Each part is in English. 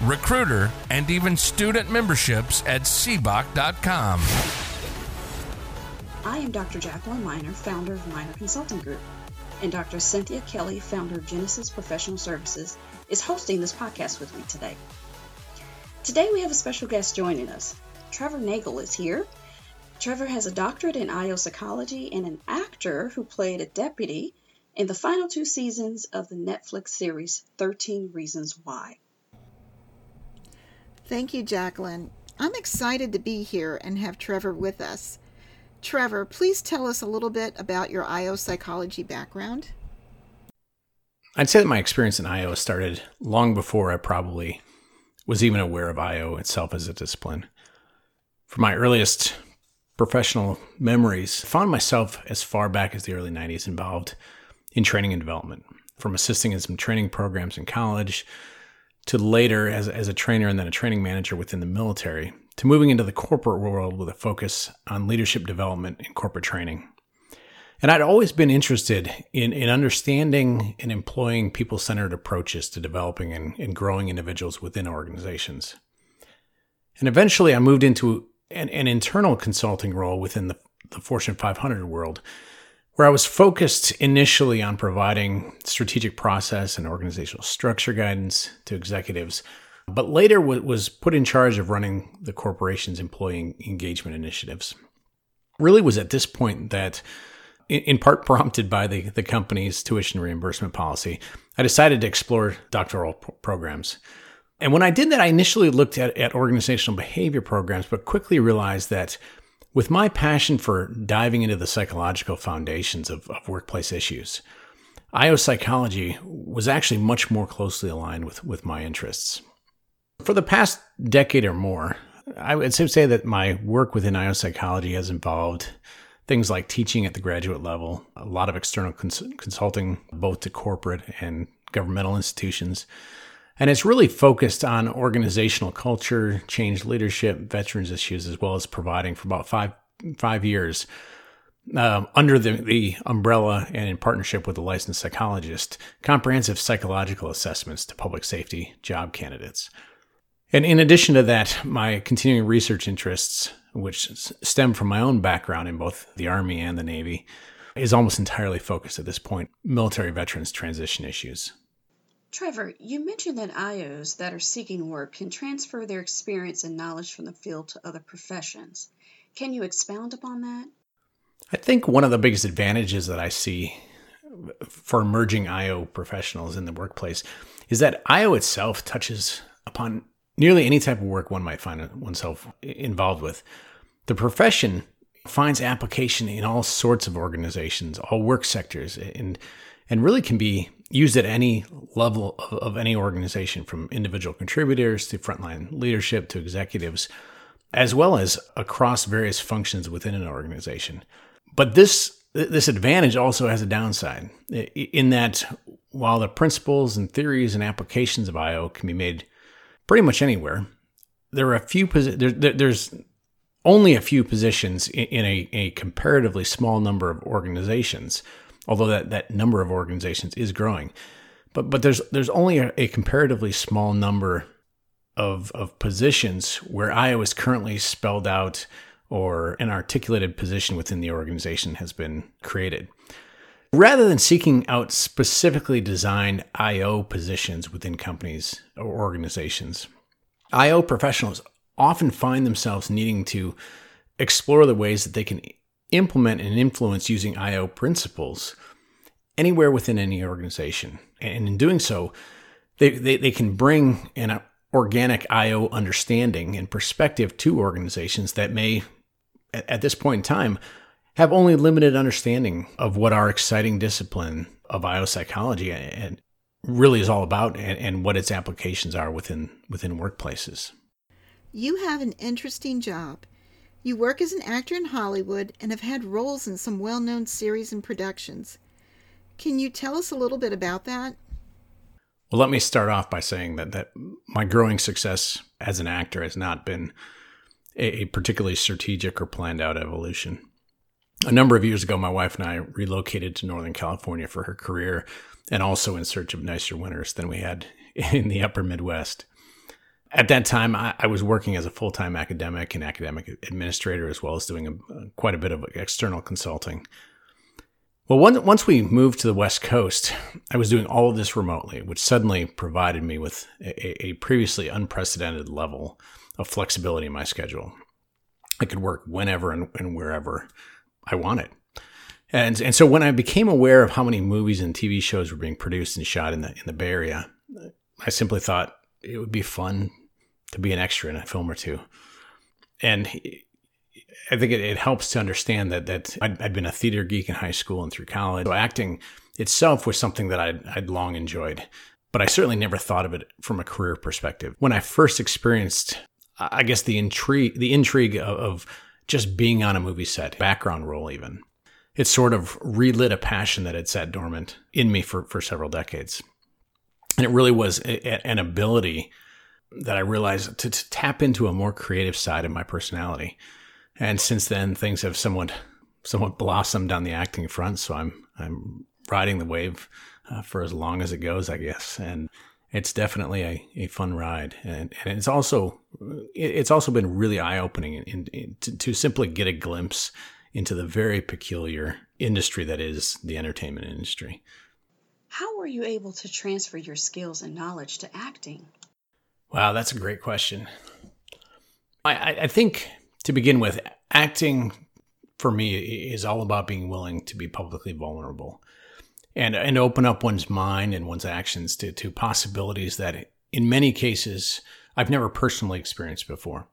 recruiter, and even student memberships at seboc.com. I am Dr. Jacqueline Miner, founder of Miner Consulting Group, and Dr. Cynthia Kelly, founder of Genesis Professional Services, is hosting this podcast with me today. Today we have a special guest joining us. Trevor Nagel is here. Trevor has a doctorate in IO psychology and an actor who played a deputy in the final two seasons of the Netflix series 13 Reasons Why. Thank you, Jacqueline. I'm excited to be here and have Trevor with us. Trevor, please tell us a little bit about your IO psychology background. I'd say that my experience in IO started long before I probably was even aware of IO itself as a discipline. From my earliest professional memories, I found myself as far back as the early 90s involved in training and development, from assisting in some training programs in college to later as, as a trainer and then a training manager within the military to moving into the corporate world with a focus on leadership development and corporate training. And I'd always been interested in, in understanding and employing people centered approaches to developing and, and growing individuals within organizations. And eventually I moved into an, an internal consulting role within the, the Fortune 500 world, where I was focused initially on providing strategic process and organizational structure guidance to executives, but later was put in charge of running the corporation's employee engagement initiatives. Really was at this point that in part prompted by the, the company's tuition reimbursement policy, I decided to explore doctoral programs. And when I did that, I initially looked at, at organizational behavior programs, but quickly realized that with my passion for diving into the psychological foundations of, of workplace issues, IO psychology was actually much more closely aligned with, with my interests. For the past decade or more, I would say that my work within IO psychology has involved things like teaching at the graduate level, a lot of external cons- consulting, both to corporate and governmental institutions. And it's really focused on organizational culture, change leadership, veterans issues, as well as providing for about five five years um, under the, the umbrella and in partnership with a licensed psychologist, comprehensive psychological assessments to public safety job candidates. And in addition to that, my continuing research interests which stem from my own background in both the Army and the Navy, is almost entirely focused at this point military veterans transition issues. Trevor, you mentioned that IOs that are seeking work can transfer their experience and knowledge from the field to other professions. Can you expound upon that? I think one of the biggest advantages that I see for emerging IO professionals in the workplace is that IO itself touches upon nearly any type of work one might find oneself involved with. The profession finds application in all sorts of organizations, all work sectors, and and really can be used at any level of, of any organization, from individual contributors to frontline leadership to executives, as well as across various functions within an organization. But this this advantage also has a downside in that while the principles and theories and applications of IO can be made pretty much anywhere. There are a few there, there's only a few positions in, a, a, comparatively small number of organizations, although that, that number of organizations is growing. But but there's there's only a, a comparatively small number of of positions where IO is currently spelled out or an articulated position within the organization has been created. Rather than seeking out specifically designed IO positions within companies or organizations, IO professionals often find themselves needing to explore the ways that they can implement and influence using IO principles anywhere within any organization. And in doing so, they, they, they can bring an organic IO understanding and perspective to organizations that may, at, at this point in time, have only limited understanding of what our exciting discipline of IO psychology and really is all about and, and what its applications are within within workplaces. You have an interesting job. You work as an actor in Hollywood and have had roles in some well known series and productions. Can you tell us a little bit about that? Well, let me start off by saying that, that my growing success as an actor has not been a, a particularly strategic or planned out evolution. A number of years ago, my wife and I relocated to Northern California for her career and also in search of nicer winters than we had in the upper Midwest. At that time, I, I was working as a full time academic and academic administrator, as well as doing a, quite a bit of external consulting. Well, once we moved to the West Coast, I was doing all of this remotely, which suddenly provided me with a, a previously unprecedented level of flexibility in my schedule. I could work whenever and, and wherever I wanted. And, and so when I became aware of how many movies and TV shows were being produced and shot in the, in the Bay Area, I simply thought it would be fun to be an extra in a film or two. And I think it, it helps to understand that that I'd, I'd, been a theater geek in high school and through college. So acting itself was something that I'd, I'd long enjoyed, but I certainly never thought of it from a career perspective. When I first experienced, I guess the intrigue, the intrigue of, of just being on a movie set, background role even, it sort of relit a passion that had sat dormant in me for, for several decades. And it really was a, an ability that I realized to, to, tap into a more creative side of my personality. And since then, things have somewhat somewhat blossomed on the acting front. So I'm I'm riding the wave uh, for as long as it goes, I guess. And it's definitely a, a fun ride, and, and it's also it's also been really eye opening in, in, to, to simply get a glimpse into the very peculiar industry that is the entertainment industry. How were you able to transfer your skills and knowledge to acting? Wow, that's a great question. I, I think to begin with, acting for me is all about being willing to be publicly vulnerable and and open up one's mind and one's actions to to possibilities that in many cases I've never personally experienced before.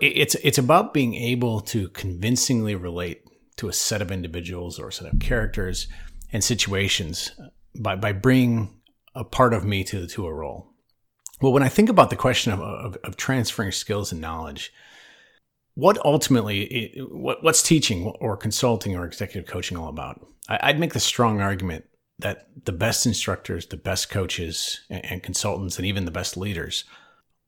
It's it's about being able to convincingly relate to a set of individuals or a set of characters and situations by by bringing a part of me to to a role. Well, when I think about the question of, of, of transferring skills and knowledge, what ultimately what, what's teaching or consulting or executive coaching all about? I, would make the strong argument that the best instructors, the best coaches and, and consultants, and even the best leaders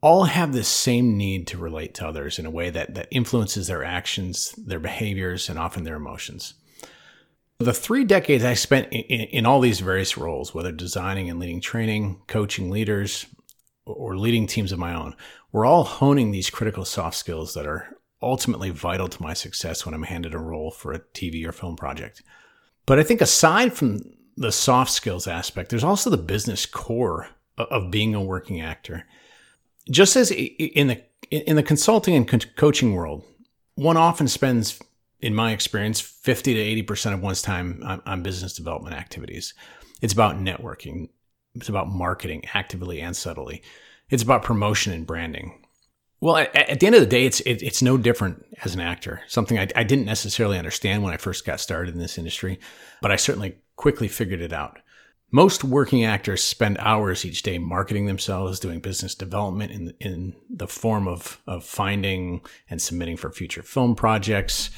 all have this same need to relate to others in a way that, that influences their actions, their behaviors, and often their emotions. The three decades I spent in, in, in all these various roles, whether designing and leading training, coaching leaders, or leading teams of my own, we're all honing these critical soft skills that are ultimately vital to my success when I'm handed a role for a TV or film project. But I think aside from the soft skills aspect, there's also the business core of being a working actor. Just as in the in the consulting and coaching world, one often spends, in my experience, 50 to 80 percent of one's time on, on business development activities. It's about networking. It's about marketing actively and subtly. It's about promotion and branding. Well, at, at, the end of the day, it's it, it's no different as an actor. Something I, I didn't necessarily understand when I first got started in this industry, but I certainly quickly figured it out. Most working actors spend hours each day marketing themselves, doing business development in in the form of of finding and submitting for future film projects,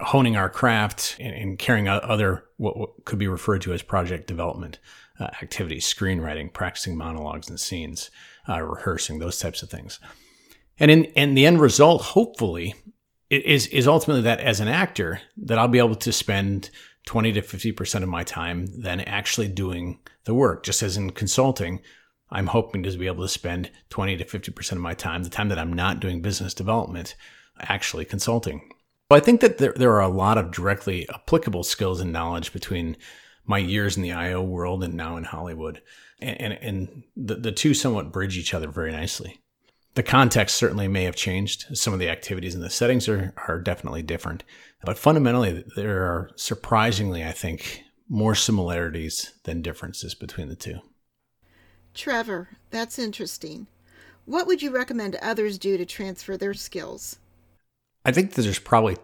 honing our craft, and, and carrying out other what, what, could be referred to as project development uh, activities, screenwriting, practicing monologues and scenes, uh, rehearsing, those types of things. And in and the end result, hopefully, is is ultimately that as an actor, that I'll be able to spend 20 to 50% of my time then actually doing the work. Just as in consulting, I'm hoping to be able to spend 20 to 50% of my time, the time that I'm not doing business development, actually consulting. But I think that there, there are a lot of directly applicable skills and knowledge between my years in the IO world and now in Hollywood. And, and, and the, the two somewhat bridge each other very nicely the context certainly may have changed. Some of the activities and the settings are, are definitely different. But fundamentally, there are surprisingly, I think, more similarities than differences between the two. Trevor, that's interesting. What would you recommend others do to transfer their skills? I think that there's probably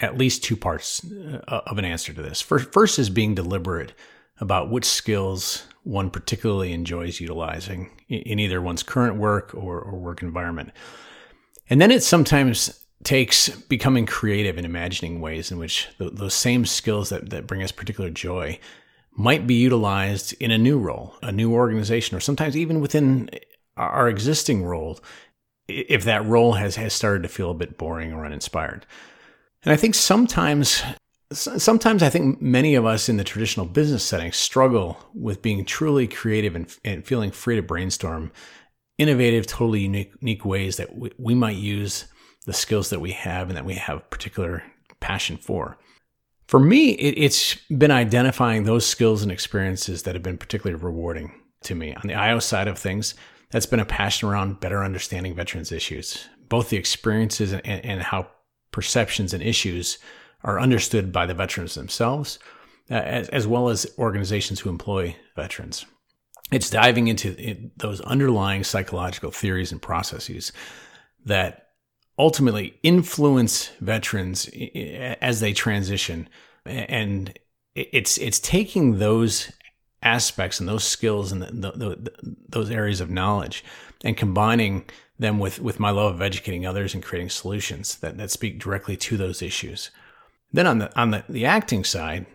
at least two parts uh, of an answer to this. First, is being deliberate about which skills one particularly enjoys utilizing in either one's current work or, or work environment. And then it sometimes takes becoming creative and imagining ways in which th- those same skills that, that bring us particular joy might be utilized in a new role, a new organization, or sometimes even within our existing role if that role has, has started to feel a bit boring or uninspired. And I think sometimes sometimes I think many of us in the traditional business setting struggle with being truly creative and, and feeling free to brainstorm innovative, totally unique, unique ways that we, we might use the skills that we have and that we have particular passion for. For me, it, it's been identifying those skills and experiences that have been particularly rewarding to me. On the IO side of things, that's been a passion around better understanding veterans issues, both the experiences and, and how perceptions and issues are understood by the veterans themselves, as, as well as organizations who employ veterans. It's diving into those underlying psychological theories and processes that ultimately influence veterans as they transition. And it's, it's taking those aspects and those skills and the, the, the, those areas of knowledge and combining them with, with my love of educating others and creating solutions that, that speak directly to those issues. Then on the on the, the acting side,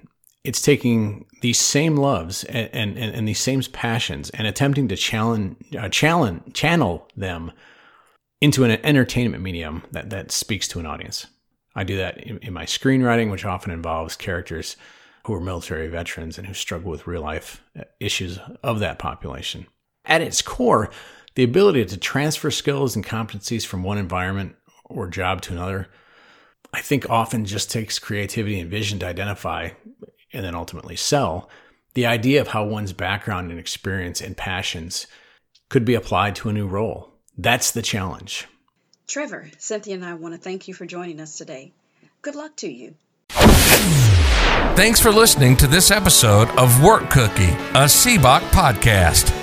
it's taking these same loves and, and, and these same passions and attempting to challenge, uh, challenge channel them into an entertainment medium that, that speaks to an audience. I do that in, in my screenwriting, which often involves characters who are military veterans and who struggle with real life uh, issues of that population. At its core, the ability to transfer skills and competencies from one environment or job to another I think often just takes creativity and vision to identify and then ultimately sell the idea of how one's background and experience and passions could be applied to a new role. That's the challenge. Trevor, Cynthia and I want to thank you for joining us today. Good luck to you. Thanks for listening to this episode of Work Cookie, a SEBOC podcast.